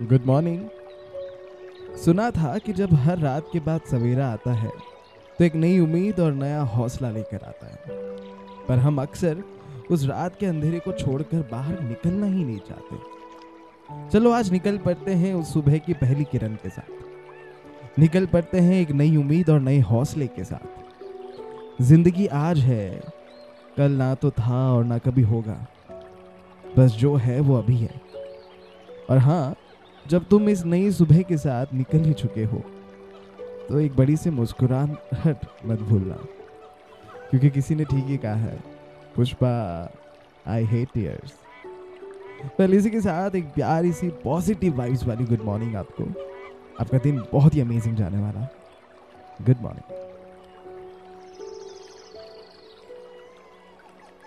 Good morning सुना था कि जब हर रात के बाद सवेरा आता है तो एक नई उम्मीद और नया हौसला लेकर आता है। पर हम अक्सर उस रात के अंधेरे को छोड़कर बाहर निकलना ही नहीं चाहते। चलो आज निकल पड़ते हैं उस सुबह की पहली किरण के साथ। निकल पड़ते हैं एक नई उम्मीद और नए हौसले के साथ। ज़िंदगी आज है, कल ना तो था और ना कभी होगा। बस जो है वो अभी है। और हाँ जब तुम इस नई सुबह के साथ निकल ही चुके हो तो एक बड़ी सी मुस्कुराहट मत भूलना, क्योंकि किसी ने ठीक ही कहा है। पुष्पा आई हेट टीयर्स पहले इसी के साथ एक प्यारी सी पॉजिटिव वाइब्स वाली गुड मॉर्निंग आपको। आपका दिन बहुत ही अमेजिंग जाने वाला। Good morning